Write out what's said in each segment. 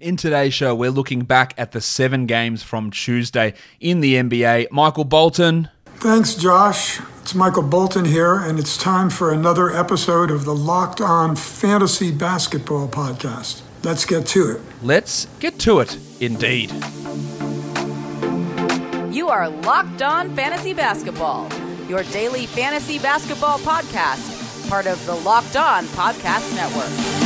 In today's show, we're looking back at the seven games from Tuesday in the NBA. Michael Bolton. Thanks, Josh. It's Michael Bolton here, and it's time for another episode of the Locked On Fantasy Basketball Podcast. Let's get to it. Let's get to it, indeed. You are Locked On Fantasy Basketball, your daily fantasy basketball podcast, part of the Locked On Podcast Network.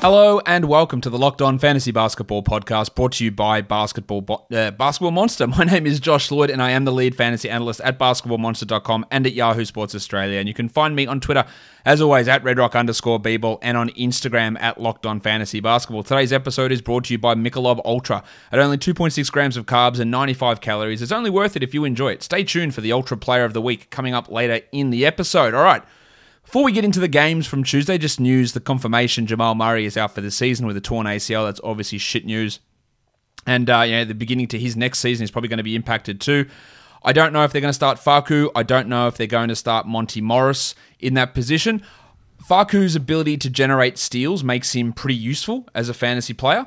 Hello and welcome to the Locked On Fantasy Basketball Podcast, brought to you by Basketball Bo- uh, Basketball Monster. My name is Josh Lloyd, and I am the lead fantasy analyst at BasketballMonster.com and at Yahoo Sports Australia. And you can find me on Twitter, as always, at RedRock underscore Beeble, and on Instagram at Locked On Fantasy Basketball. Today's episode is brought to you by Michelob Ultra. At only 2.6 grams of carbs and 95 calories, it's only worth it if you enjoy it. Stay tuned for the Ultra Player of the Week coming up later in the episode. All right. Before we get into the games from Tuesday, just news the confirmation Jamal Murray is out for the season with a torn ACL. That's obviously shit news. And, uh, you know, the beginning to his next season is probably going to be impacted too. I don't know if they're going to start Facu. I don't know if they're going to start Monty Morris in that position. Facu's ability to generate steals makes him pretty useful as a fantasy player.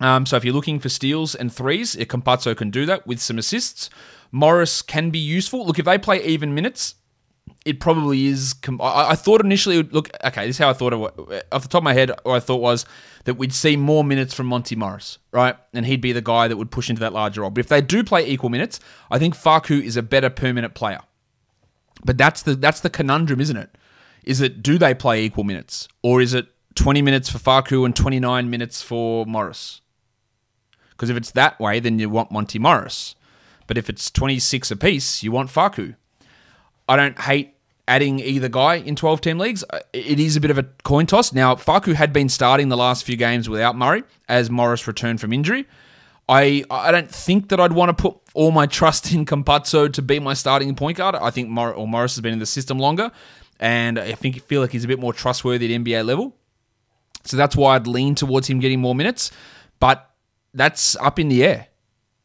Um, so if you're looking for steals and threes, Campazzo can do that with some assists. Morris can be useful. Look, if they play even minutes, it probably is. I, thought initially, look, okay, this is how I thought it off the top of my head. What I thought was that we'd see more minutes from Monty Morris, right, and he'd be the guy that would push into that larger role. But if they do play equal minutes, I think Facu is a better per minute player. But that's the that's the conundrum, isn't it? Is it do they play equal minutes, or is it twenty minutes for Facu and twenty nine minutes for Morris? Because if it's that way, then you want Monty Morris. But if it's twenty six apiece, you want Facu. I don't hate adding either guy in 12 team leagues. Uh, it is a bit of a coin toss. Now, Facu had been starting the last few games without Murray as Morris returned from injury. I, I don't think that I'd want to put all my trust in Campazzo to be my starting point guard. I think Mor- or Morris has been in the system longer, and I think feel like he's a bit more trustworthy at NBA level. So that's why I'd lean towards him getting more minutes, but that's up in the air.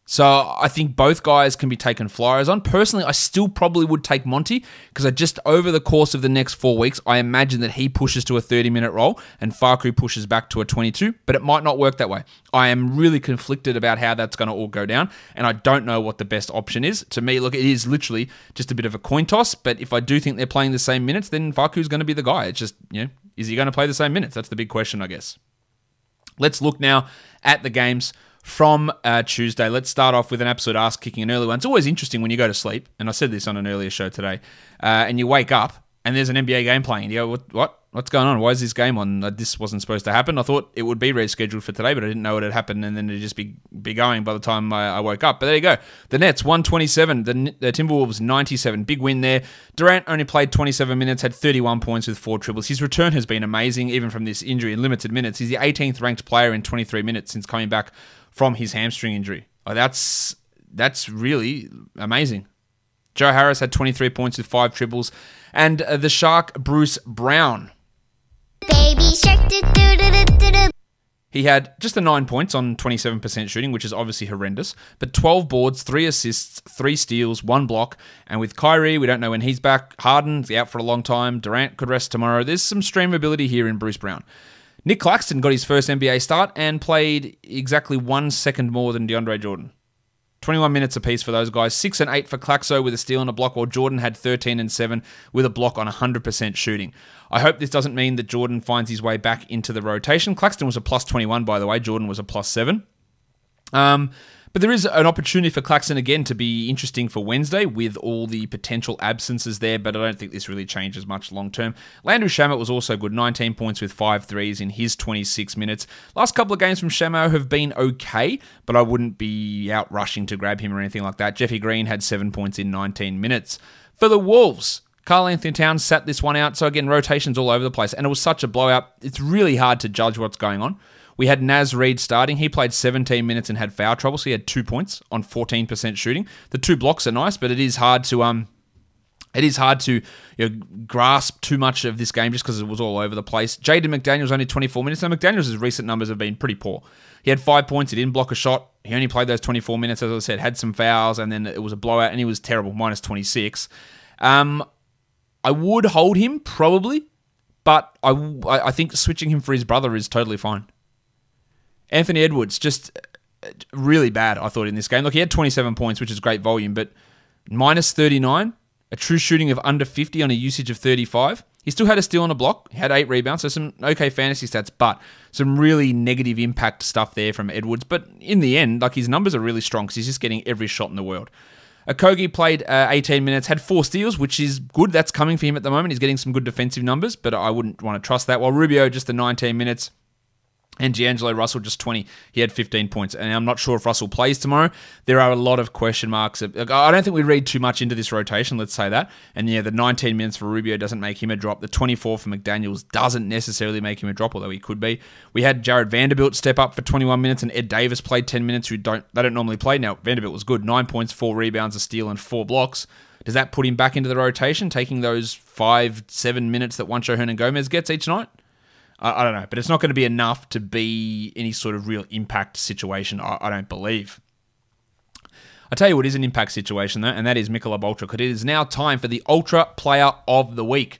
So I think both guys can be taken flyers on. Personally, I still probably would take Monty because I just over the course of the next four weeks, I imagine that he pushes to a 30 minute role and Facu pushes back to a 22, but it might not work that way. I am really conflicted about how that's going to all go down, and I don't know what the best option is. To me, look, it is literally just a bit of a coin toss, but if I do think they're playing the same minutes, then Facu's going to be the guy. It's just, you know, is he going to play the same minutes? That's the big question, I guess. Let's look now at the games from uh, Tuesday. Let's start off with an absolute ass kicking an early one. It's always interesting when you go to sleep, and I said this on an earlier show today, uh, and you wake up and there's an NBA game playing. You go, what? what? What's going on? Why is this game on? This wasn't supposed to happen. I thought it would be rescheduled for today, but I didn't know it had happened, and then it'd just be be going by the time I, I woke up. But there you go. The Nets 127, the, the Timberwolves 97. Big win there. Durant only played 27 minutes, had 31 points with four triples. His return has been amazing, even from this injury in limited minutes. He's the 18th ranked player in 23 minutes since coming back from his hamstring injury. Like that's that's really amazing. Joe Harris had 23 points with five triples, and uh, the Shark Bruce Brown. He had just the nine points on 27% shooting, which is obviously horrendous, but 12 boards, three assists, three steals, one block. And with Kyrie, we don't know when he's back. Harden's out for a long time. Durant could rest tomorrow. There's some streamability here in Bruce Brown. Nick Claxton got his first NBA start and played exactly one second more than DeAndre Jordan. 21 minutes apiece for those guys. 6 and 8 for Claxo with a steal and a block, while Jordan had 13 and 7 with a block on 100% shooting. I hope this doesn't mean that Jordan finds his way back into the rotation. Claxton was a plus 21, by the way. Jordan was a plus 7. Um, but there is an opportunity for Claxton again to be interesting for Wednesday with all the potential absences there, but I don't think this really changes much long term. Landry Shamet was also good, 19 points with five threes in his 26 minutes. Last couple of games from Shamo have been okay, but I wouldn't be out rushing to grab him or anything like that. Jeffy Green had seven points in 19 minutes. For the Wolves, Karl-Anthony Towns sat this one out. So again, rotations all over the place. And it was such a blowout. It's really hard to judge what's going on. We had Naz Reid starting. He played 17 minutes and had foul trouble, so he had two points on 14% shooting. The two blocks are nice, but it is hard to um it is hard to you know, grasp too much of this game just because it was all over the place. Jaden McDaniels only 24 minutes. Now McDaniels' recent numbers have been pretty poor. He had five points. He didn't block a shot. He only played those 24 minutes, as I said. Had some fouls, and then it was a blowout, and he was terrible, minus 26. Um, I would hold him probably, but I, I think switching him for his brother is totally fine. Anthony Edwards, just uh, really bad, I thought, in this game. Look, he had 27 points, which is great volume, but minus 39, a true shooting of under 50 on a usage of 35. He still had a steal on a block, had eight rebounds, so some okay fantasy stats, but some really negative impact stuff there from Edwards. But in the end, like his numbers are really strong because he's just getting every shot in the world. Okogie played uh, 18 minutes, had four steals, which is good. That's coming for him at the moment. He's getting some good defensive numbers, but I wouldn't want to trust that. While Rubio, just the 19 minutes, and D'Angelo Russell just 20. He had 15 points. And I'm not sure if Russell plays tomorrow. There are a lot of question marks. I don't think we read too much into this rotation, let's say that. And yeah, the 19 minutes for Rubio doesn't make him a drop. The 24 for McDaniels doesn't necessarily make him a drop, although he could be. We had Jared Vanderbilt step up for 21 minutes, and Ed Davis played 10 minutes, who don't they don't normally play. Now, Vanderbilt was good. Nine points, four rebounds, a steal, and four blocks. Does that put him back into the rotation, taking those five, seven minutes that Juancho Hernangomez gets each night? I, I, don't know, but it's not going to be enough to be any sort of real impact situation. I, I don't believe. I tell you what is an impact situation though, and that is Michelob Ultra, because it is now time for the Ultra Player of the Week.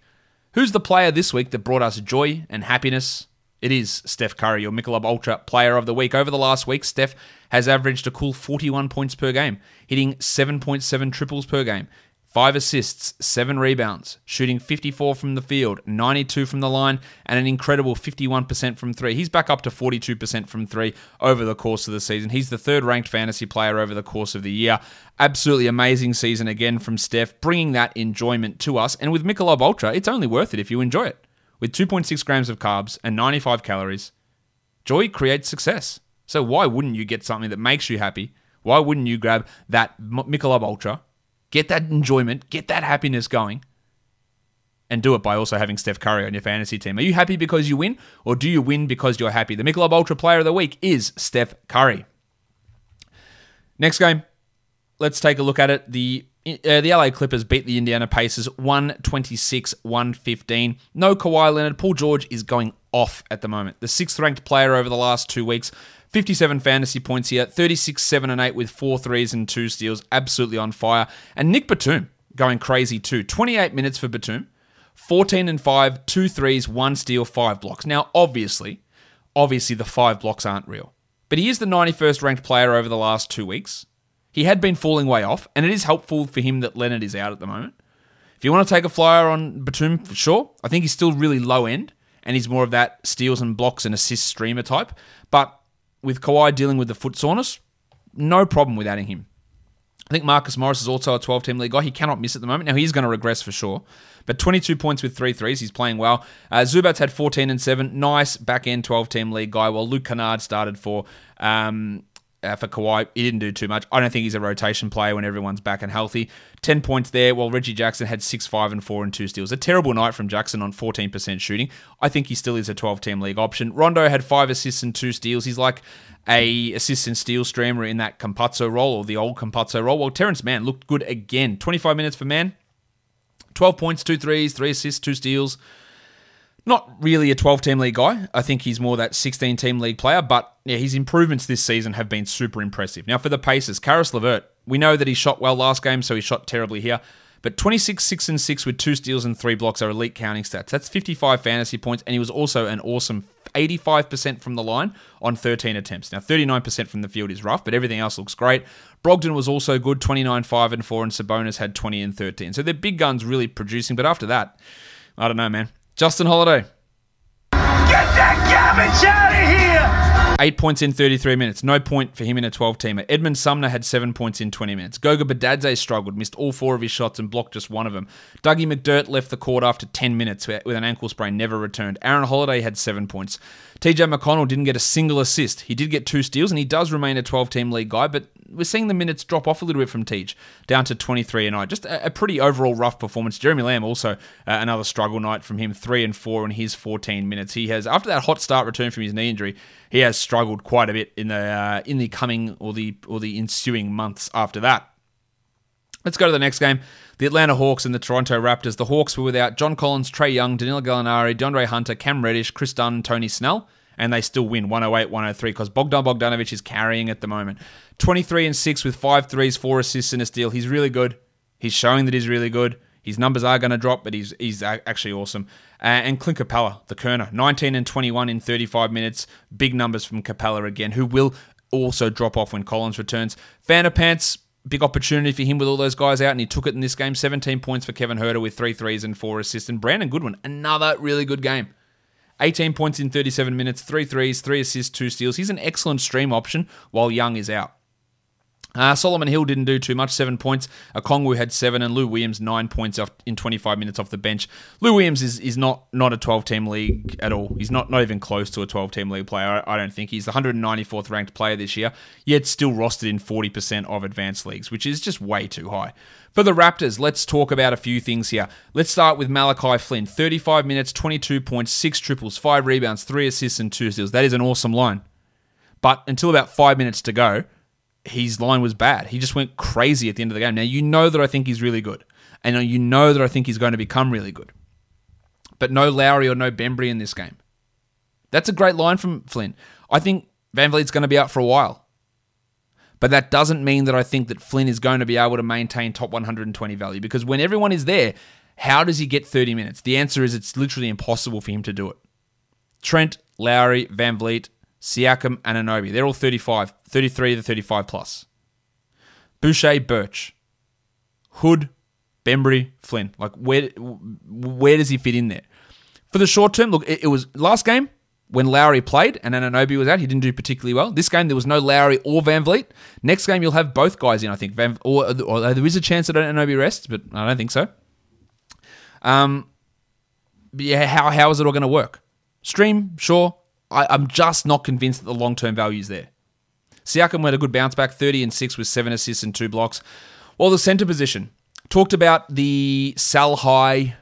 Who's the player this week that brought us joy and happiness? It is Steph Curry, your Michelob Ultra Player of the Week. Over the last week, Steph has averaged a cool 41 points per game, hitting 7.7 triples per game. Five assists, seven rebounds, shooting 54 from the field, 92 from the line, and an incredible 51% from three. He's back up to 42% from three over the course of the season. He's the third ranked fantasy player over the course of the year. Absolutely amazing season again from Steph, bringing that enjoyment to us. And with Michelob Ultra, it's only worth it if you enjoy it. With 2.6 grams of carbs and 95 calories, joy creates success. So why wouldn't you get something that makes you happy? Why wouldn't you grab that Michelob Ultra? Get that enjoyment, get that happiness going, and do it by also having Steph Curry on your fantasy team. Are you happy because you win, or do you win because you're happy? The Michelob Ultra Player of the Week is Steph Curry. Next game, let's take a look at it. The uh, the LA Clippers beat the Indiana Pacers 126 115. No Kawhi Leonard. Paul George is going off at the moment. The sixth ranked player over the last two weeks 57 fantasy points here, 36, 7 and 8 with four threes and two steals, absolutely on fire. And Nick Batum going crazy too. 28 minutes for Batum, 14 and 5, two threes, one steal, five blocks. Now, obviously, obviously the five blocks aren't real. But he is the 91st ranked player over the last two weeks. He had been falling way off, and it is helpful for him that Leonard is out at the moment. If you want to take a flyer on Batum, for sure. I think he's still really low end, and he's more of that steals and blocks and assists streamer type. But with Kawhi dealing with the foot soreness, no problem with adding him. I think Marcus Morris is also a 12 team league guy. He cannot miss at the moment. Now, he's going to regress for sure. But 22 points with three threes. He's playing well. Uh, Zubac had 14 and 7. Nice back end 12 team league guy. While Luke Kennard started for um, uh, for Kawhi. He didn't do too much. I don't think he's a rotation player when everyone's back and healthy. 10 points there, while Reggie Jackson had 6, 5, and 4 and 2 steals. A terrible night from Jackson on 14% shooting. I think he still is a 12 team league option. Rondo had 5 assists and 2 steals. He's like a assist and steal streamer in that Campazzo role or the old Campazzo role. Well, Terance Mann looked good again. 25 minutes for Mann. 12 points, 2 threes, 3 assists, 2 steals. Not really a 12 team league guy. I think he's more that 16 team league player, but yeah, his improvements this season have been super impressive. Now, for the Pacers, Caris LeVert, we know that he shot well last game, so he shot terribly here. But 26, 6, and 6 with two steals and three blocks are elite counting stats. That's 55 fantasy points, and he was also an awesome 85% from the line on 13 attempts. Now, 39% from the field is rough, but everything else looks great. Brogdon was also good, 29, 5, and 4, and Sabonis had 20 and 13. So they're big guns really producing, but after that, I don't know, man. Justin Holiday. Get that garbage out of here! Eight points in 33 minutes. No point for him in a 12 teamer. Edmund Sumner had seven points in 20 minutes. Goga Bitadze struggled, missed all four of his shots and blocked just one of them. Dougie McDermott left the court after 10 minutes with an ankle sprain, never returned. Aaron Holiday had seven points. TJ McConnell didn't get a single assist. He did get two steals, and he does remain a 12 team league guy, but we're seeing the minutes drop off a little bit from Teach down to 23 and I. Just a, a, pretty overall rough performance. Jeremy Lamb also uh, another struggle night from him, three and four in his 14 minutes. He has after that hot start return from his knee injury, he has struggled quite a bit in the uh, in the coming or the or the ensuing months after that. Let's go to the next game. The Atlanta Hawks and the Toronto Raptors. The Hawks were without John Collins, Trae Young, Danilo Gallinari, DeAndre Hunter, Cam Reddish, Kris Dunn, Tony Snell and they still win 108 103 because Bogdan Bogdanovic is carrying at the moment. 23 and 6 with five threes, four assists, and a steal. He's really good. He's showing that he's really good. His numbers are going to drop, but he's he's actually awesome. Uh, and Clint Capela, the Kerner, 19 and 21 in 35 minutes. Big numbers from Capela again, who will also drop off when Collins returns. Fanta Pants, big opportunity for him with all those guys out, and he took it in this game. 17 points for Kevin Huerter with three threes and four assists. And Brandon Goodwin, another really good game. 18 points in 37 minutes, three threes, three assists, two steals. He's an excellent stream option while Young is out. Uh, Solomon Hill didn't do too much, seven points. Okongwu had seven, and Lou Williams nine points off in 25 minutes off the bench. Lou Williams is, is not not a 12 team league at all. He's not not even close to a 12 team league player. I, I don't think he's the 194th ranked player this year, yet still rostered in 40% of advanced leagues, which is just way too high. For the Raptors, let's talk about a few things here. Let's start with Malachi Flynn. 35 minutes, 22 points, six triples, five rebounds, three assists, and two steals. That is an awesome line. But until about five minutes to go, his line was bad. He just went crazy at the end of the game. Now, you know that I think he's really good. And you know that I think he's going to become really good. But no Lowry or no Bembry in this game. That's a great line from Flynn. I think VanVleet's going to be out for a while. But that doesn't mean that I think that Flynn is going to be able to maintain top 120 value because when everyone is there, how does he get 30 minutes? The answer is it's literally impossible for him to do it. Trent, Lowry, VanVleet, Siakam, and Anunoby. They're all 35, 33 to 35 plus. Boucher, Birch, Hood, Bembry, Flynn. Like where where does he fit in there? For the short term, look, it, it was last game when Lowry played and Anunoby was out. He didn't do particularly well. This game there was no Lowry or VanVleet. Next game you'll have both guys in. I think Van, or, or there is a chance that Anunoby rests, but I don't think so. Um, yeah, how how is it all going to work? Stream, sure. I, I'm just not convinced that the long term value is there. Siakam had a good bounce back, 30 and 6 with 7 assists and 2 blocks. While the center position, talked about the sell high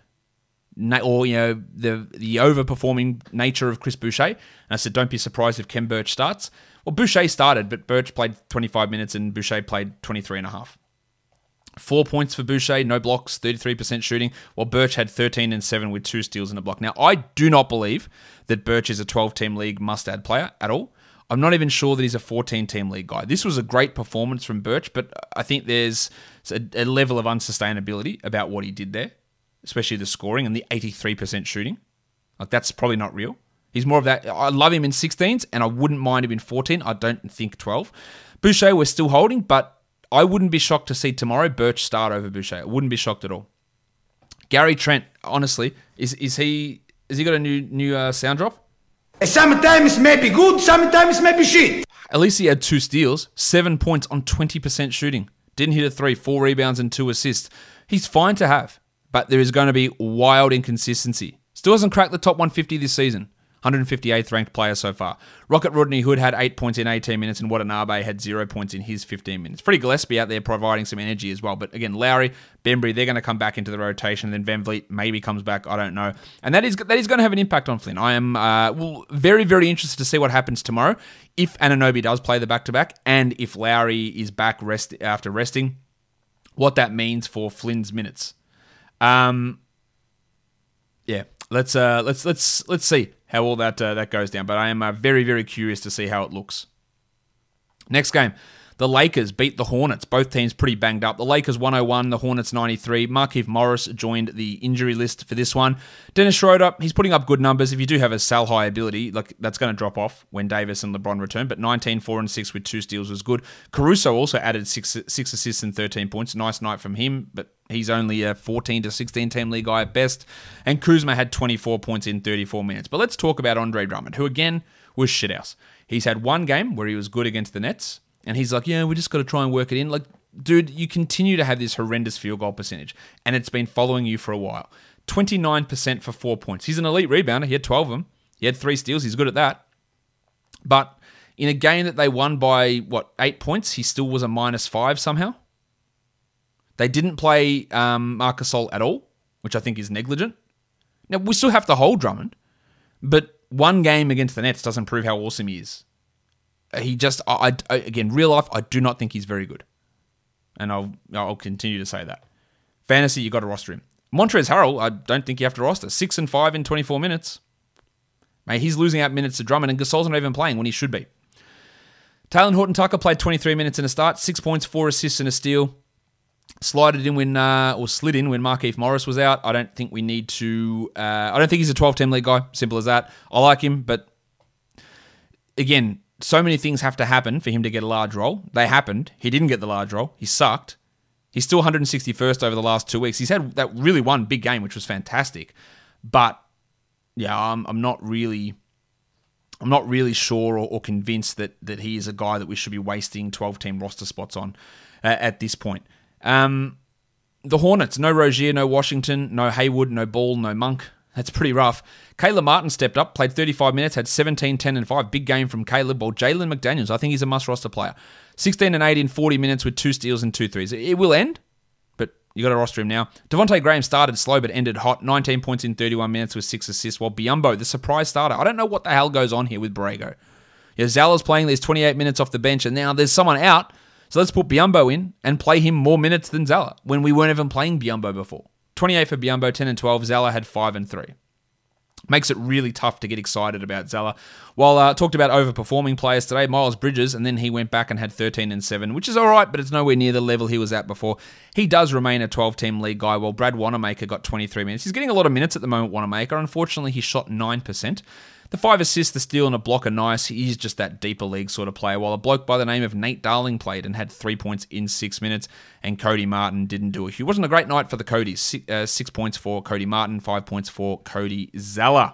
or you know the the overperforming nature of Chris Boucher. And I said, don't be surprised if Khem Birch starts. Well, Boucher started, but Birch played 25 minutes and Boucher played 23 and a half. Four points for Boucher, no blocks, 33% shooting, while Birch had 13 and 7 with two steals and a block. Now, I do not believe that Birch is a 12 team league must add player at all. I'm not even sure that he's a 14 team league guy. This was a great performance from Birch, but I think there's a, a level of unsustainability about what he did there, especially the scoring and the 83% shooting. Like, that's probably not real. He's more of that. I love him in 16s, and I wouldn't mind him in 14. I don't think 12. Boucher, we're still holding, but I wouldn't be shocked to see tomorrow Birch start over Boucher. I wouldn't be shocked at all. Gary Trent, honestly, is is he has he got a new new uh, sound drop? Sometimes maybe good, sometimes maybe shit. At least he had two steals, seven points on twenty percent shooting. Didn't hit a three, four rebounds and two assists. He's fine to have, but there is going to be wild inconsistency. Still hasn't cracked the top 150 this season. 158th ranked player so far. Rocket Rodney Hood had 8 points in 18 minutes, and Watanabe had 0 points in his 15 minutes. Freddie Gillespie out there providing some energy as well. But again, Lowry, Bembry, they're going to come back into the rotation. Then VanVleet maybe comes back. I don't know. And that is that is going to have an impact on Flynn. I am uh, well, very, very interested to see what happens tomorrow if Anunoby does play the back to back and if Lowry is back rest after resting, what that means for Flynn's minutes. Um, yeah, let's uh, let's let's let's see how all that uh, that goes down. But I am uh, very very curious to see how it looks. Next game. The Lakers beat the Hornets. Both teams pretty banged up. The Lakers 101, the Hornets 93. Markieff Morris joined the injury list for this one. Dennis Schroeder, he's putting up good numbers. If you do have a sell high ability, like that's going to drop off when Davis and LeBron return. But 19, 4 and 6 with two steals was good. Caruso also added six six assists and 13 points. Nice night from him, but he's only a 14 to 16 team league guy at best. And Kuzma had 24 points in 34 minutes. But let's talk about Andre Drummond, who again was shithouse. He's had one game where he was good against the Nets. And he's like, yeah, we just got to try and work it in. Like, dude, you continue to have this horrendous field goal percentage, and it's been following you for a while. 29% for four points. He's an elite rebounder. He had 12 of them. He had three steals. He's good at that. But in a game that they won by, what, eight points, he still was a minus five somehow. They didn't play um, Marc Gasol at all, which I think is negligent. Now, we still have to hold Drummond, but one game against the Nets doesn't prove how awesome he is he just I, I, again real life I do not think he's very good, and I'll I'll continue to say that. Fantasy, you got to roster him. Montrezl Harrell, I don't think you have to roster. Six and five in 24 minutes. Mate, he's losing out minutes to Drummond, and Gasol's not even playing when he should be. Talen Horton Tucker played 23 minutes in a start, six points, four assists, and a steal. slided in when uh, or slid in when Markieff Morris was out. I don't think we need to. Uh, I don't think he's a 12 team league guy. Simple as that. I like him, but again, so many things have to happen for him to get a large role. They happened. He didn't get the large role. He sucked. He's still 161st over the last two weeks. He's had that really one big game, which was fantastic. But yeah, I'm, I'm not really. I'm not really sure or, or, convinced that that he is a guy that we should be wasting 12 team roster spots on uh, at this point. Um, the Hornets, no Rozier, no Washington, no Hayward, no Ball, no Monk. That's pretty rough. Caleb Martin stepped up, played 35 minutes, had 17, 10, and 5. Big game from Caleb. Well, Jalen McDaniels, I think he's a must roster player. 16 and 8 in 40 minutes with two steals and two threes. It will end, but you got to roster him now. Devonte Graham started slow but ended hot. 19 points in 31 minutes with six assists. While Biyombo, the surprise starter, I don't know what the hell goes on here with Borrego. Yeah, Zeller's playing these 28 minutes off the bench, and now there's someone out. So let's put Biyombo in and play him more minutes than Zeller when we weren't even playing Biyombo before. 28 for Biyombo, 10 and 12. Zeller had 5 and 3 makes it really tough to get excited about Zeller. While uh, talked about overperforming players today, Miles Bridges, and then he went back and had 13 and 7, which is all right, but it's nowhere near the level he was at before. He does remain a 12 team league guy, while Brad Wanamaker got 23 minutes. He's getting a lot of minutes at the moment, Wanamaker. Unfortunately, he shot 9%. The five assists, the steal, and a block are nice. He's just that deeper league sort of player. While a bloke by the name of Nate Darling played and had three points in six minutes, and Cody Martin didn't do it. It wasn't a great night for the Codys. Six, uh, six points for Cody Martin, five points for Cody Zeller.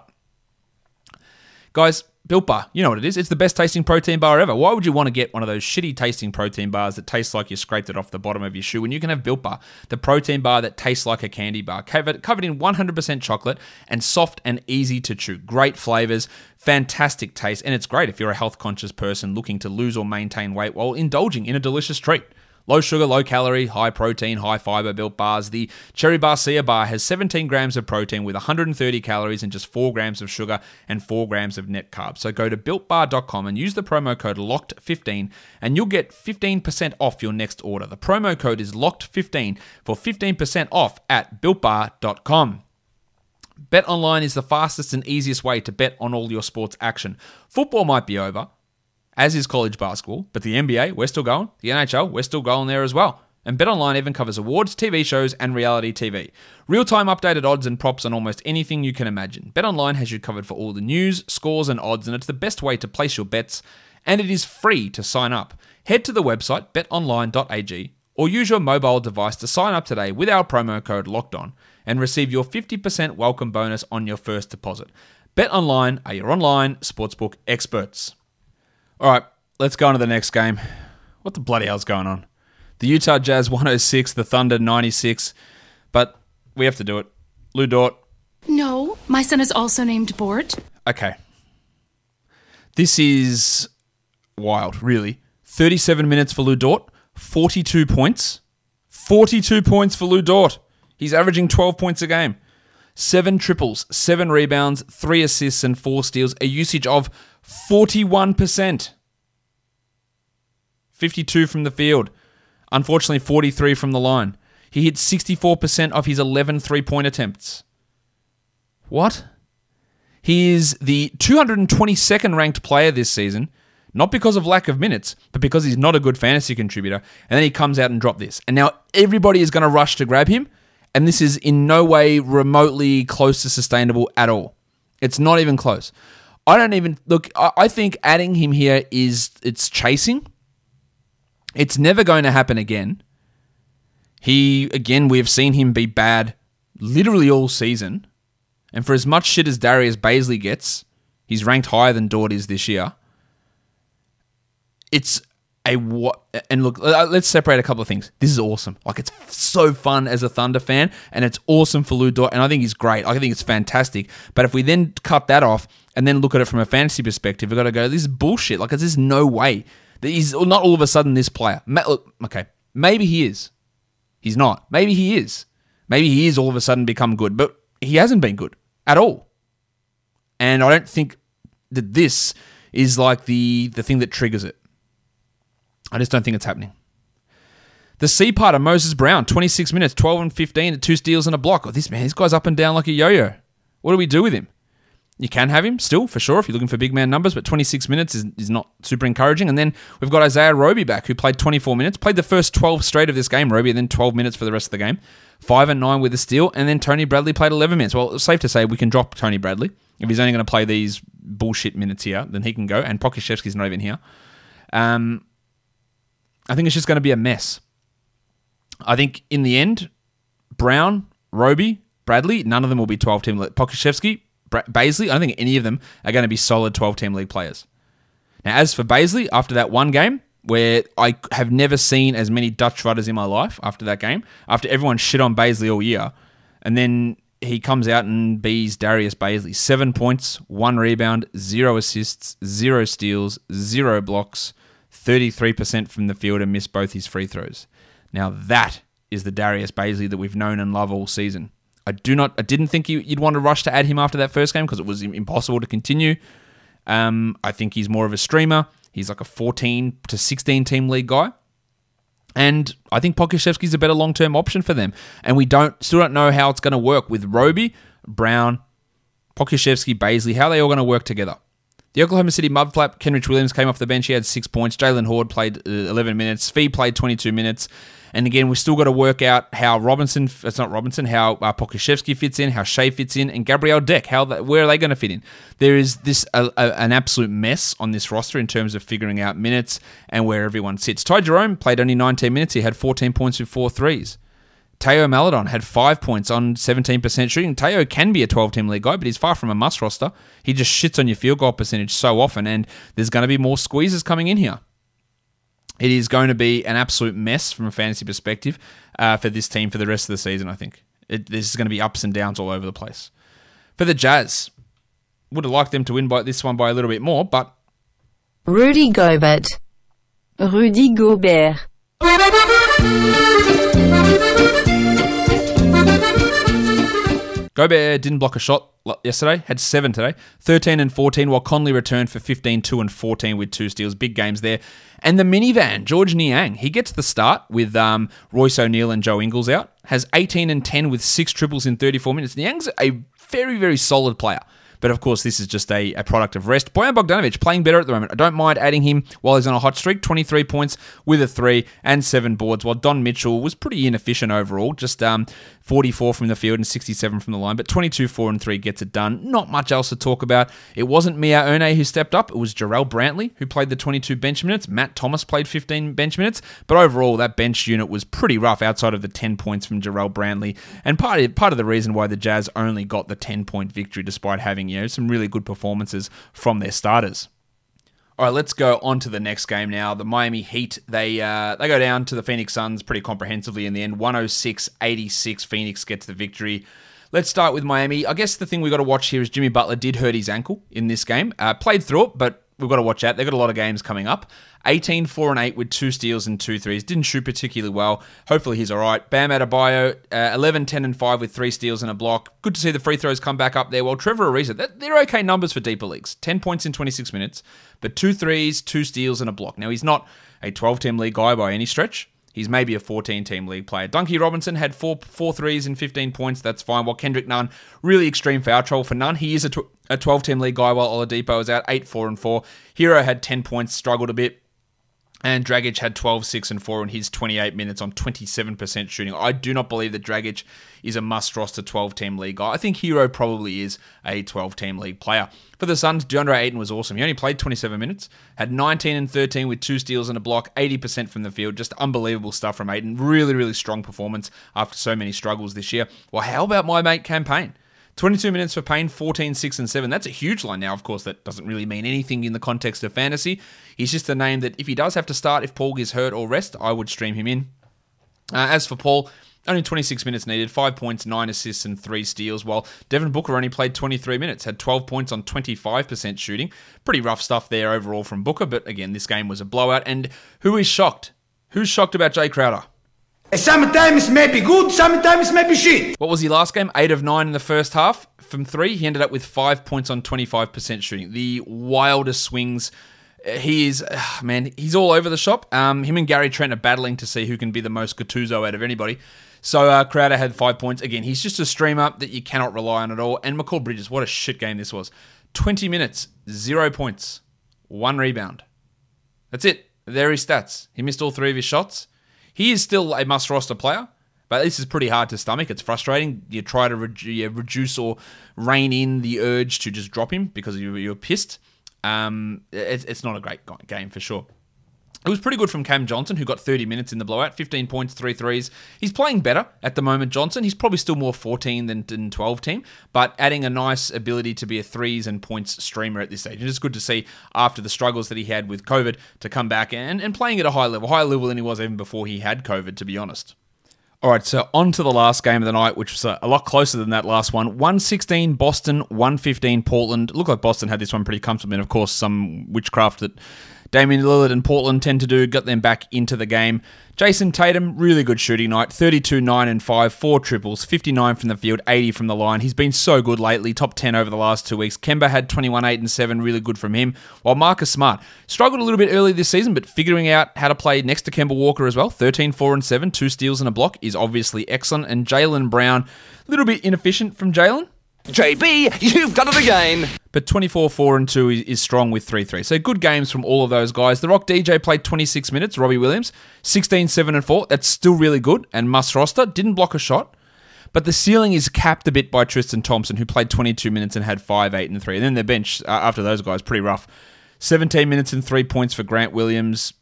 Guys, Built Bar, you know what it is. It's the best tasting protein bar ever. Why would you want to get one of those shitty tasting protein bars that tastes like you scraped it off the bottom of your shoe when you can have Built Bar, the protein bar that tastes like a candy bar, covered, covered in 100% chocolate and soft and easy to chew. Great flavors, fantastic taste, and it's great if you're a health conscious person looking to lose or maintain weight while indulging in a delicious treat. Low sugar, low calorie, high protein, high fiber built bars. The Cherry Barcia bar has 17 grams of protein with 130 calories and just 4 grams of sugar and 4 grams of net carbs. So go to builtbar.com and use the promo code LOCKED15 and you'll get 15% off your next order. The promo code is LOCKED15 for 15% off at builtbar.com. Bet online is the fastest and easiest way to bet on all your sports action. Football might be over as is college basketball, but the NBA, we're still going. The NHL, we're still going there as well. And BetOnline even covers awards, TV shows, and reality TV. Real time updated odds and props on almost anything you can imagine. BetOnline has you covered for all the news, scores, and odds, and it's the best way to place your bets, and it is free to sign up. Head to the website betonline.ag or use your mobile device to sign up today with our promo code LOCKEDON and receive your 50% welcome bonus on your first deposit. BetOnline are your online sportsbook experts. All right, let's go on to the next game. What the bloody hell's going on? The Utah Jazz 106, the Thunder 96, but we have to do it. Lu Dort. No, my son is also named Bort. Okay. This is wild, really. 37 minutes for Lu Dort, 42 points. 42 points for Lu Dort. He's averaging 12 points a game. Seven triples, seven rebounds, three assists, and four steals. A usage of 41%. 52 from the field. Unfortunately, 43 from the line. He hit 64% of his 11 three point attempts. What? He is the 222nd ranked player this season, not because of lack of minutes, but because he's not a good fantasy contributor. And then he comes out and dropped this. And now everybody is going to rush to grab him. And this is in no way remotely close to sustainable at all. It's not even close. I don't even look. I think adding him here is it's chasing. It's never going to happen again. He again, we have seen him be bad literally all season, and for as much shit as Darius Bazley gets, he's ranked higher than Dort is this year. It's a what? And look, uh, let's separate a couple of things. This is awesome. Like it's so fun as a Thunder fan, and it's awesome for Lu Dort, and I think he's great. I think it's fantastic. But if we then cut that off and then look at it from a fantasy perspective, we've got to go. This is bullshit. Like there's no way that he's not all of a sudden this player. Look, okay, maybe he is. He's not. Maybe he is. Maybe he is all of a sudden become good, but he hasn't been good at all. And I don't think that this is like the the thing that triggers it. I just don't think it's happening. The C part of Moses Brown, 26 minutes, 12 and 15, two steals and a block. Oh, this man, this guy's up and down like a yo-yo. What do we do with him? You can have him still for sure if you're looking for big man numbers, but 26 minutes is, is not super encouraging. And then we've got Isaiah Roby back, who played 24 minutes, played the first 12 straight of this game, Roby, and then 12 minutes for the rest of the game. Five and nine with a steal, and then Tony Bradley played 11 minutes. Well, it's safe to say we can drop Tony Bradley if he's only going to play these bullshit minutes here. Then he can go, and Pokusevski's not even here. Um, I think it's just going to be a mess. I think in the end, Brown, Roby, Bradley, none of them will be 12 team. Pokusevski, Bazley, I don't think any of them are going to be solid 12 team league players. Now, as for Bazley, after that one game, where I have never seen as many Dutch rudders in my life after that game, after everyone shit on Bazley all year, and then he comes out and bees Darius Bazley. Seven points, one rebound, zero assists, zero steals, zero blocks, 33% from the field, and missed both his free throws. Now, that is the Darius Bazley that we've known and love all season. I do not. I didn't think you'd want to rush to add him after that first game because it was impossible to continue. Um, I think he's more of a streamer. He's like a 14 to 16 team league guy. And I think Pokusevski's a better long term option for them. And we don't still don't know how it's going to work with Roby, Brown, Pokusevski, Bazley, how are they all going to work together. The Oklahoma City Mudflap, Kenrich Williams came off the bench. He had six points. Jaylen Hoard played uh, 11 minutes. Fee played 22 minutes. And again, we've still got to work out how Robinson, it's not Robinson, how uh, fits in, how Shea fits in, and Gabriel Deck, how where are they going to fit in? There is this an absolute mess on this roster in terms of figuring out minutes and where everyone sits. Ty Jerome played only 19 minutes. He had 14 points with four threes. Teo Maledon had five points on 17% shooting. Teo can be a 12 team league guy, but he's far from a must roster. He just shits on your field goal percentage so often, and there's going to be more squeezes coming in here. It is going to be an absolute mess from a fantasy perspective uh, for this team for the rest of the season, I think. It, this is going to be ups and downs all over the place. For the Jazz, would have liked them to win by this one by a little bit more, but. Rudy Gobert. Rudy Gobert. Gobert didn't block a shot yesterday, had seven today, 13 and 14, while Conley returned for 15, 2 and 14 with two steals. Big games there. And the minivan, Georges Niang, he gets the start with um, Royce O'Neale and Joe Ingles out, has 18 and 10 with six triples in 34 minutes. Niang's a very, very solid player. But of course, this is just a, a product of rest. Bojan Bogdanovic playing better at the moment. I don't mind adding him while he's on a hot streak 23 points with a three and seven boards, while Don Mitchell was pretty inefficient overall, just um, 44 from the field and 67 from the line. But 22, 4 and 3 gets it done. Not much else to talk about. It wasn't Miye Oni who stepped up, it was Jarrell Brantley who played the 22 bench minutes. Matt Thomas played 15 bench minutes. But overall, that bench unit was pretty rough outside of the 10 points from Jarrell Brantley. And part of, part of the reason why the Jazz only got the 10 point victory despite having you know some really good performances from their starters. All right, let's go on to the next game now. The Miami Heat, they uh, they go down to the Phoenix Suns pretty comprehensively in the end. 106-86, Phoenix gets the victory. Let's start with Miami. I guess the thing we got to watch here is Jimmy Butler did hurt his ankle in this game. Uh, played through it, but we've got to watch out. They've got a lot of games coming up. 18, 4, and 8 with two steals and two threes. Didn't shoot particularly well. Hopefully he's all right. Bam Adebayo, uh, 11, 10, and 5 with three steals and a block. Good to see the free throws come back up there. Well, Trevor Ariza, they're okay numbers for deeper leagues. 10 points in 26 minutes, but two threes, two steals, and a block. Now, he's not a 12 team league guy by any stretch. He's maybe a 14 team league player. Dunkie Robinson had four, four threes and 15 points. That's fine. While Kendrick Nunn, really extreme foul trouble for Nunn. He is a, tw- a 12 team league guy while Oladipo is out, 8, 4, and 4. Herro had 10 points, struggled a bit. And Dragic had 12, 6, and 4 in his 28 minutes on 27% shooting. I do not believe that Dragic is a must roster 12 team league guy. I think Herro probably is a 12 team league player. For the Suns, DeAndre Ayton was awesome. He only played 27 minutes, had 19 and 13 with two steals and a block, 80% from the field. Just unbelievable stuff from Ayton. Really, really strong performance after so many struggles this year. Well, how about my mate Cam Payne? 22 minutes for Payne, 14, 6, and 7. That's a huge line now. Of course, that doesn't really mean anything in the context of fantasy. He's just a name that if he does have to start, if Paul gets hurt or rest, I would stream him in. Uh, as for Paul, only 26 minutes needed, 5 points, 9 assists, and 3 steals, while Devin Booker only played 23 minutes, had 12 points on 25% shooting. Pretty rough stuff there overall from Booker, but again, this game was a blowout. And who is shocked? Who's shocked about Jae Crowder? Sometimes maybe good, sometimes maybe shit. What was he last game? Eight of nine in the first half. From three, he ended up with five points on 25% shooting. The wildest swings. He is, man, he's all over the shop. Um, him and Gary Trent are battling to see who can be the most Gattuso out of anybody. So uh, Crowder had five points. Again, he's just a streamer that you cannot rely on at all. And Mikal Bridges, what a shit game this was. 20 minutes, zero points, one rebound. That's it. There are his stats. He missed all three of his shots. He is still a must roster player, but this is pretty hard to stomach. It's frustrating. You try to re- reduce or rein in the urge to just drop him because you, you're pissed. Um, it's, it's not a great game for sure. It was pretty good from Cam Johnson, who got 30 minutes in the blowout, 15 points, three threes. He's playing better at the moment, Johnson. He's probably still more 14 than, than 12 team, but adding a nice ability to be a threes and points streamer at this stage. And it's good to see after the struggles that he had with COVID to come back and, and playing at a high level, higher level than he was even before he had COVID, to be honest. All right, so on to the last game of the night, which was a lot closer than that last one. 116 Boston, 115 Portland. Looked like Boston had this one pretty comfortably, and of course, some witchcraft that Damian Lillard and Portland tend to do, got them back into the game. Jayson Tatum, really good shooting night 32, 9, and 5, four triples, 59 from the field, 80 from the line. He's been so good lately, top 10 over the last two weeks. Kemba had 21, 8, and 7, really good from him. While Marcus Smart struggled a little bit early this season, but figuring out how to play next to Kemba Walker as well 13, 4, and 7, two steals and a block is obviously excellent. And Jaylen Brown, a little bit inefficient from Jaylen. JB, you've done it again. But 24 4 and 2 is, strong with 3 3. So good games from all of those guys. The Rock DJ played 26 minutes, Robbie Williams, 16 7 and 4. That's still really good and must roster. Didn't block a shot. But the ceiling is capped a bit by Tristan Thompson, who played 22 minutes and had 5 8 and 3. And then their bench uh, after those guys, pretty rough. 17 minutes and 3 points for Grant Williams,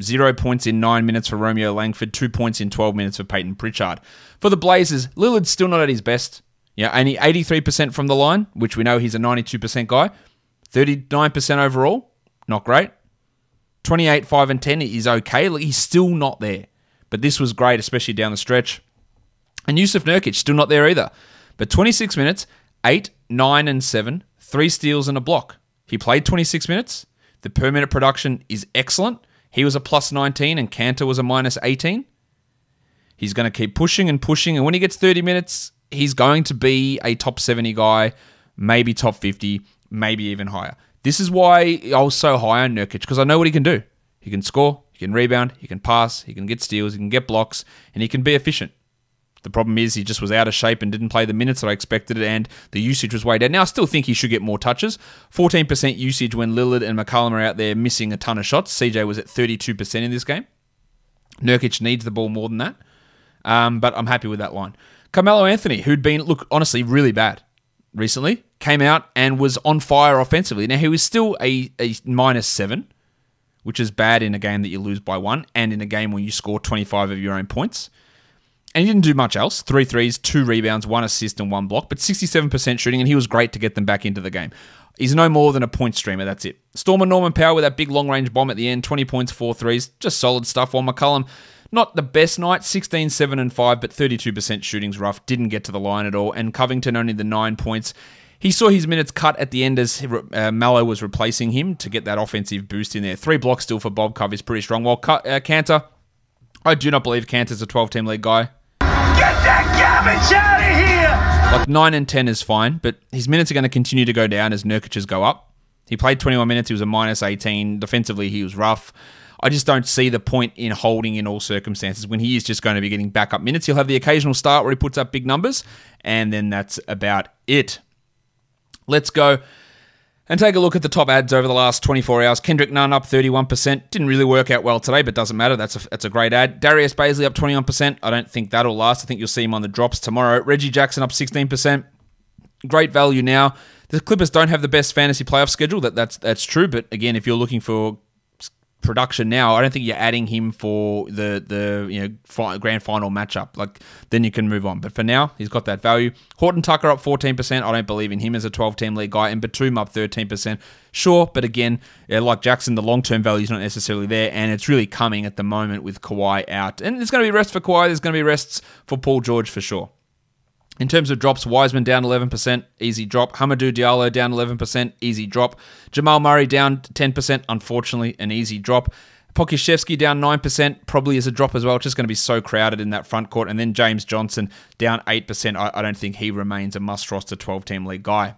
Zero points in nine minutes for Romeo Langford, two points in 12 minutes for Payton Pritchard. For the Blazers, Lillard's still not at his best. Yeah, only 83% from the line, which we know he's a 92% guy. 39% overall, not great. 28, 5, and 10 is okay. He's still not there. But this was great, especially down the stretch. And Yusuf Nurkic, still not there either. But 26 minutes, 8, 9, and 7, three steals and a block. He played 26 minutes. The per minute production is excellent. He was a plus 19 and Kanter was a minus 18. He's going to keep pushing and pushing. And when he gets 30 minutes, he's going to be a top 70 guy, maybe top 50, maybe even higher. This is why I was so high on Nurkic because I know what he can do. He can score, he can rebound, he can pass, he can get steals, he can get blocks, and he can be efficient. The problem is he just was out of shape and didn't play the minutes that I expected, and the usage was way down. Now I still think he should get more touches. 14% usage when Lillard and McCollum are out there missing a ton of shots. CJ was at 32% in this game. Nurkic needs the ball more than that, um, but I'm happy with that line. Carmelo Anthony, who'd been, look, honestly, really bad recently, came out and was on fire offensively. Now, he was still a, a minus seven, which is bad in a game that you lose by one and in a game where you score 25 of your own points. And he didn't do much else. Three threes, two rebounds, one assist, and one block, but 67% shooting, and he was great to get them back into the game. He's no more than a point streamer, that's it. Stormer Norman Powell with that big long range bomb at the end, 20 points, four threes, just solid stuff. While McCollum not the best night, 16, 7, and 5, but 32% shooting's rough. Didn't get to the line at all. And Covington only the 9 points. He saw his minutes cut at the end as uh, Melo was replacing him to get that offensive boost in there. Three blocks still for Bob Cove is pretty strong. While uh, Kanter, I do not believe Kanter's a 12 team league guy. Get that garbage out of here! Like 9 and 10 is fine, but his minutes are going to continue to go down as Nurkic's go up. He played 21 minutes, he was a minus 18. Defensively, he was rough. I just don't see the point in holding in all circumstances when he is just going to be getting backup minutes. He'll have the occasional start where he puts up big numbers, and then that's about it. Let's go and take a look at the top ads over the last 24 hours. Kendrick Nunn up 31%. Didn't really work out well today, but doesn't matter. That's a, that's a great ad. Darius Bazley up 21%. I don't think that'll last. I think you'll see him on the drops tomorrow. Reggie Jackson up 16%. Great value now. The Clippers don't have the best fantasy playoff schedule. That that's that's true. But again, if you're looking for production now, I don't think you're adding him for the the you know grand final matchup. Like then you can move on. But for now, he's got that value. Horton Tucker up 14%. I don't believe in him as a 12 team league guy. And Batum up 13%. Sure, but again, yeah, like Jackson, the long term value is not necessarily there, and it's really coming at the moment with Kawhi out. And there's going to be rest for Kawhi. There's going to be rests for Paul George for sure. In terms of drops, Wiseman down 11%, easy drop. Hamidou Diallo down 11%, easy drop. Jamal Murray down 10%, unfortunately, an easy drop. Pokusevski down 9%, probably is a drop as well. It's just going to be so crowded in that front court. And then James Johnson down 8%. I, I don't think he remains a must roster 12 team league guy.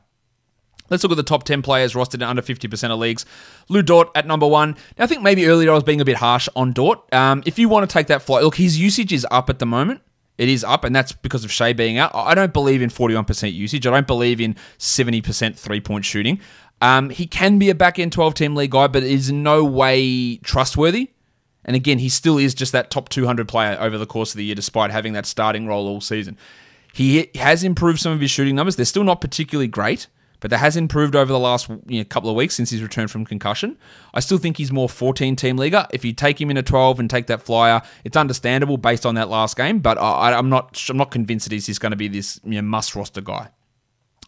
Let's look at the top 10 players rostered in under 50% of leagues. Lu Dort at number one. Now, I think maybe earlier I was being a bit harsh on Dort. Um, if you want to take that flight, look, his usage is up at the moment It is up, and that's because of Shea being out. I don't believe in 41% usage. I don't believe in 70% three point shooting. Um, he can be a back end 12 team league guy, but is no way trustworthy. And again, he still is just that top 200 player over the course of the year, despite having that starting role all season. He has improved some of his shooting numbers. They're still not particularly great, but that has improved over the last you know, couple of weeks since he's returned from concussion. I still think he's more 14 team leaguer. If you take him in a 12 and take that flyer, it's understandable based on that last game, but I, am not I'm not convinced that he's, he's going to be this you know, must roster guy.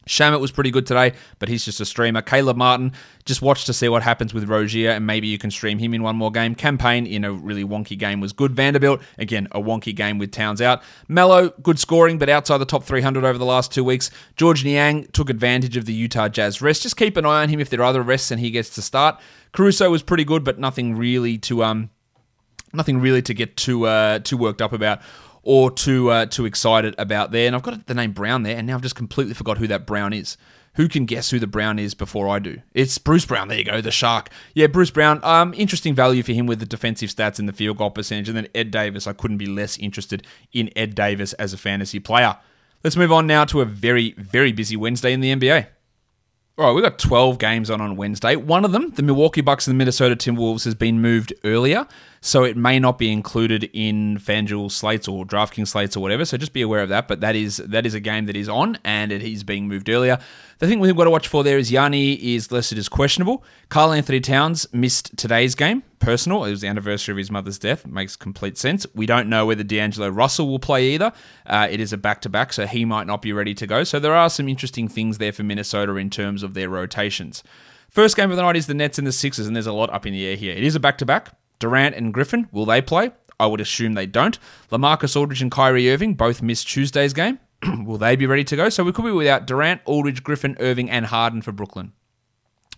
Shamet was pretty good today, but he's just a streamer. Caleb Martin, just watch to see what happens with Rozier, and maybe you can stream him in one more game. Campaign in a really wonky game was good. Vanderbilt, again, a wonky game with Towns out. Melo, good scoring, but outside the top 300 over the last two weeks. Georges Niang took advantage of the Utah Jazz rest. Just keep an eye on him if there are other rests and he gets to start. Caruso was pretty good, but nothing really to um, nothing really to get too uh, too worked up about or too uh, too excited about there. And I've got the name Brown there, and now I've just completely forgot who that Brown is. Who can guess who the Brown is before I do? It's Bruce Brown. There you go, the Shark. Yeah, Bruce Brown. Um, interesting value for him with the defensive stats and the field goal percentage. And then Ed Davis. I couldn't be less interested in Ed Davis as a fantasy player. Let's move on now to a very, very busy Wednesday in the NBA. All right, we've got 12 games on on Wednesday. One of them, the Milwaukee Bucks and the Minnesota Timberwolves, has been moved earlier, so it may not be included in FanDuel slates or DraftKings slates or whatever. So just be aware of that. But that is that is a game that is on and it is being moved earlier. The thing we've got to watch for there is Yanni is listed as questionable. Karl-Anthony Towns missed today's game. Personal. It was the anniversary of his mother's death. Makes complete sense. We don't know whether D'Angelo Russell will play either. Uh, it is a back to back, so he might not be ready to go. So there are some interesting things there for Minnesota in terms of their rotations. First game of the night is the Nets and the Sixers, and there's a lot up in the air here. It is a back to back. Durant and Griffin, will they play? I would assume they don't. LaMarcus Aldridge and Kyrie Irving both missed Tuesday's game. Will they be ready to go? So we could be without Durant, Aldridge, Griffin, Irving, and Harden for Brooklyn.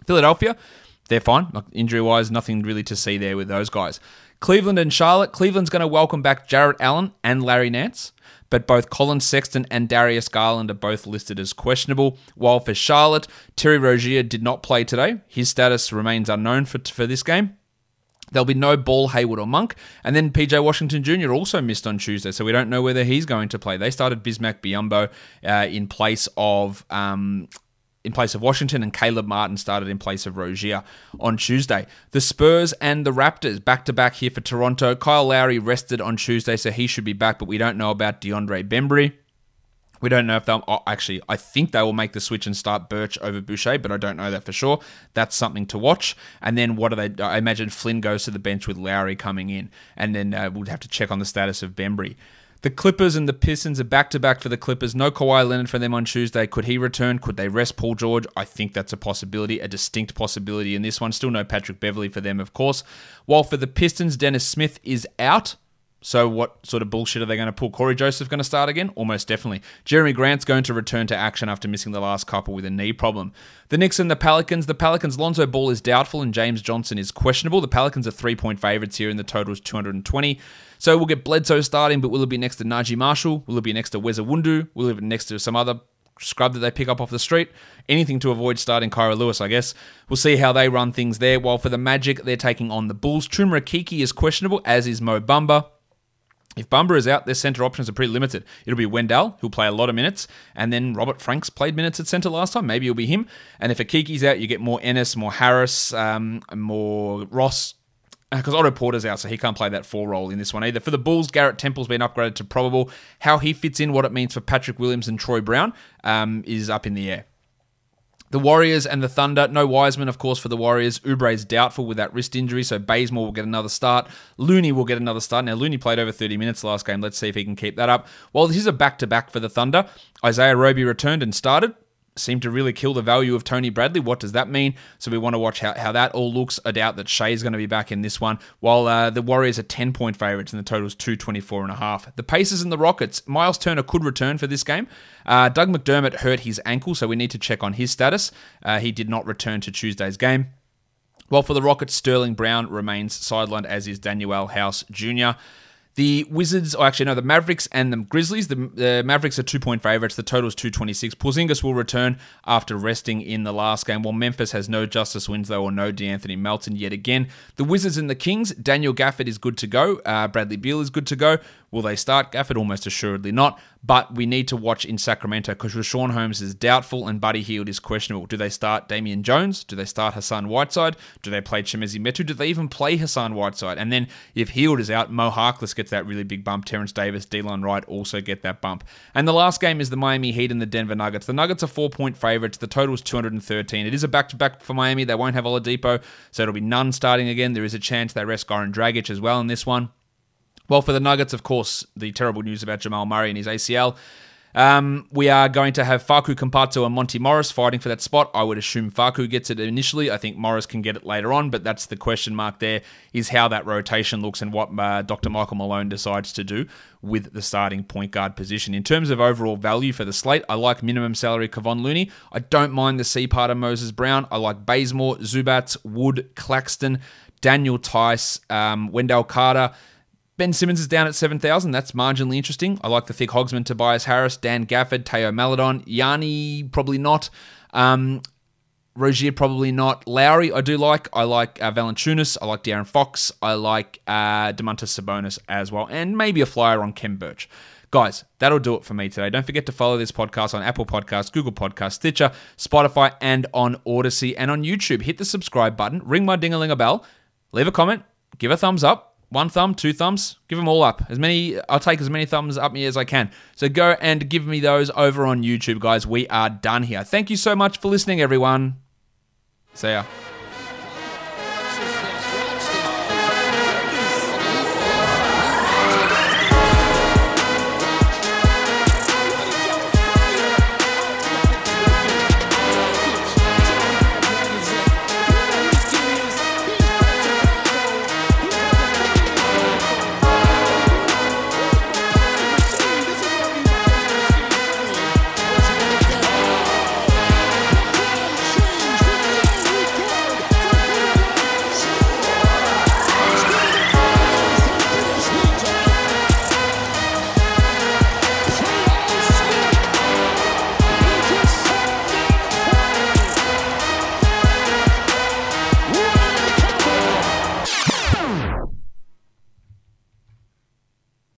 Philadelphia, they're fine. Like Injury wise, nothing really to see there with those guys. Cleveland and Charlotte. Cleveland's going to welcome back Jarrett Allen and Larry Nance, but both Collin Sexton and Darius Garland are both listed as questionable. While for Charlotte, Terry Rozier did not play today. His status remains unknown for, for this game. There'll be no Ball, Hayward, or Monk. And then PJ Washington Jr. also missed on Tuesday, so we don't know whether he's going to play. They started Bismack Biyombo uh, in place of. Um, in place of Washington, and Caleb Martin started in place of Rozier on Tuesday. The Spurs and the Raptors back to back here for Toronto. Kyle Lowry rested on Tuesday, so he should be back, but we don't know about DeAndre Bembry. We don't know if they'll oh, actually. I think they will make the switch and start Birch over Boucher, but I don't know that for sure. That's something to watch. And then what do they? I imagine Flynn goes to the bench with Lowry coming in, and then uh, we'll have to check on the status of Bembry. The Clippers and the Pistons are back to back for the Clippers. No Kawhi Leonard for them on Tuesday. Could he return? Could they rest Paul George? I think that's a possibility, a distinct possibility in this one. Still no Patrick Beverley for them, of course. While for the Pistons, Dennis Smith is out. So what sort of bullshit are they going to pull? Cory Joseph going to start again? Almost definitely. Jerami Grant's going to return to action after missing the last couple with a knee problem. The Knicks and the Pelicans. The Pelicans' Lonzo Ball is doubtful and James Johnson is questionable. The Pelicans are three-point favorites here and the total is 220. So we'll get Bledsoe starting, but will it be next to Naji Marshall? Will it be next to Wes Iwundu? Will it be next to some other scrub that they pick up off the street. Anything to avoid starting Kira Lewis, I guess. We'll see how they run things there. While for the Magic, they're taking on the Bulls. Okeke is questionable, as is Mo Bamba. If Bamba is out, their centre options are pretty limited. It'll be Wendell, who'll play a lot of minutes, and then Robert Franks played minutes at centre last time. Maybe it'll be him. And if Okeke's out, you get more Ennis, more Harris, um, more Ross, because uh, Otto Porter's out, so he can't play that four role in this one either. For the Bulls, Garrett Temple's been upgraded to probable. How he fits in, what it means for Patrick Williams and Troy Brown, um, is up in the air. The Warriors and the Thunder. No Wiseman, of course, for the Warriors. Oubre's doubtful with that wrist injury, so Bazemore will get another start. Looney will get another start. Now, Looney played over 30 minutes last game. Let's see if he can keep that up. Well, this is a back to back for the Thunder, Isaiah Roby returned and started seem to really kill the value of Tony Bradley. What does that mean? So we want to watch how, how that all looks. I doubt that Shai's going to be back in this one, while uh, the Warriors are 10 point favorites and the total is 224 and a half. The Pacers and the Rockets, Miles Turner could return for this game. Uh, Doug McDermott hurt his ankle, so we need to check on his status. Uh, he did not return to Tuesday's game. While for the Rockets, Sterling Brown remains sidelined, as is Danuel House Jr. The Wizards, or actually no, the Mavericks and the Grizzlies. The, the Mavericks are two point favorites. The total is 226. Porzingis will return after resting in the last game, while Memphis has no Justice Winslow or no De'Anthony Melton yet again. The Wizards and the Kings, Daniel Gafford is good to go. Uh, Bradley Beal is good to go. Will they start Gafford? Almost assuredly not. But we need to watch in Sacramento because Richaun Holmes is doubtful and Buddy Hield is questionable. Do they start Damian Jones? Do they start Hassan Whiteside? Do they play Chimezie Metu? Do they even play Hassan Whiteside? And then if Hield is out, Mo Harkless gets that really big bump. Terrence Davis, Delon Wright also get that bump. And the last game is the Miami Heat and the Denver Nuggets. The Nuggets are four point favorites. The total is 213. It is a back to back for Miami. They won't have Oladipo, so it'll be Nunn starting again. There is a chance they rest Goran Dragic as well in this one. Well, for the Nuggets, of course, the terrible news about Jamal Murray and his ACL. Um, we are going to have Facu Campazzo and Monty Morris fighting for that spot. I would assume Facu gets it initially. I think Morris can get it later on, but that's the question mark there is how that rotation looks and what uh, Dr. Michael Malone decides to do with the starting point guard position. In terms of overall value for the slate, I like minimum salary Kevon Looney. I don't mind the C part of Moses Brown. I like Bazemore, Zubac, Wood, Claxton, Daniel Theis, um, Wendell Carter. Ben Simmons is down at 7,000. That's marginally interesting. I like the thick Hogsman, Tobias Harris, Dan Gafford, Théo Maledon, Yanni, probably not. Um, Rozier, probably not. Lowry, I do like. I like uh, Valanciunas. I like De'Aaron Fox. I like uh, Domantas Sabonis as well. And maybe a flyer on Khem Birch. Guys, that'll do it for me today. Don't forget to follow this podcast on Apple Podcasts, Google Podcasts, Stitcher, Spotify, and on Odysee and on YouTube. Hit the subscribe button, ring my ding a ling a bell, leave a comment, give a thumbs up one thumb, two thumbs, give them all up. As many, I'll take as many thumbs up me as I can. So go and give me those over on YouTube, guys. We are done here. Thank you so much for listening, everyone. See ya.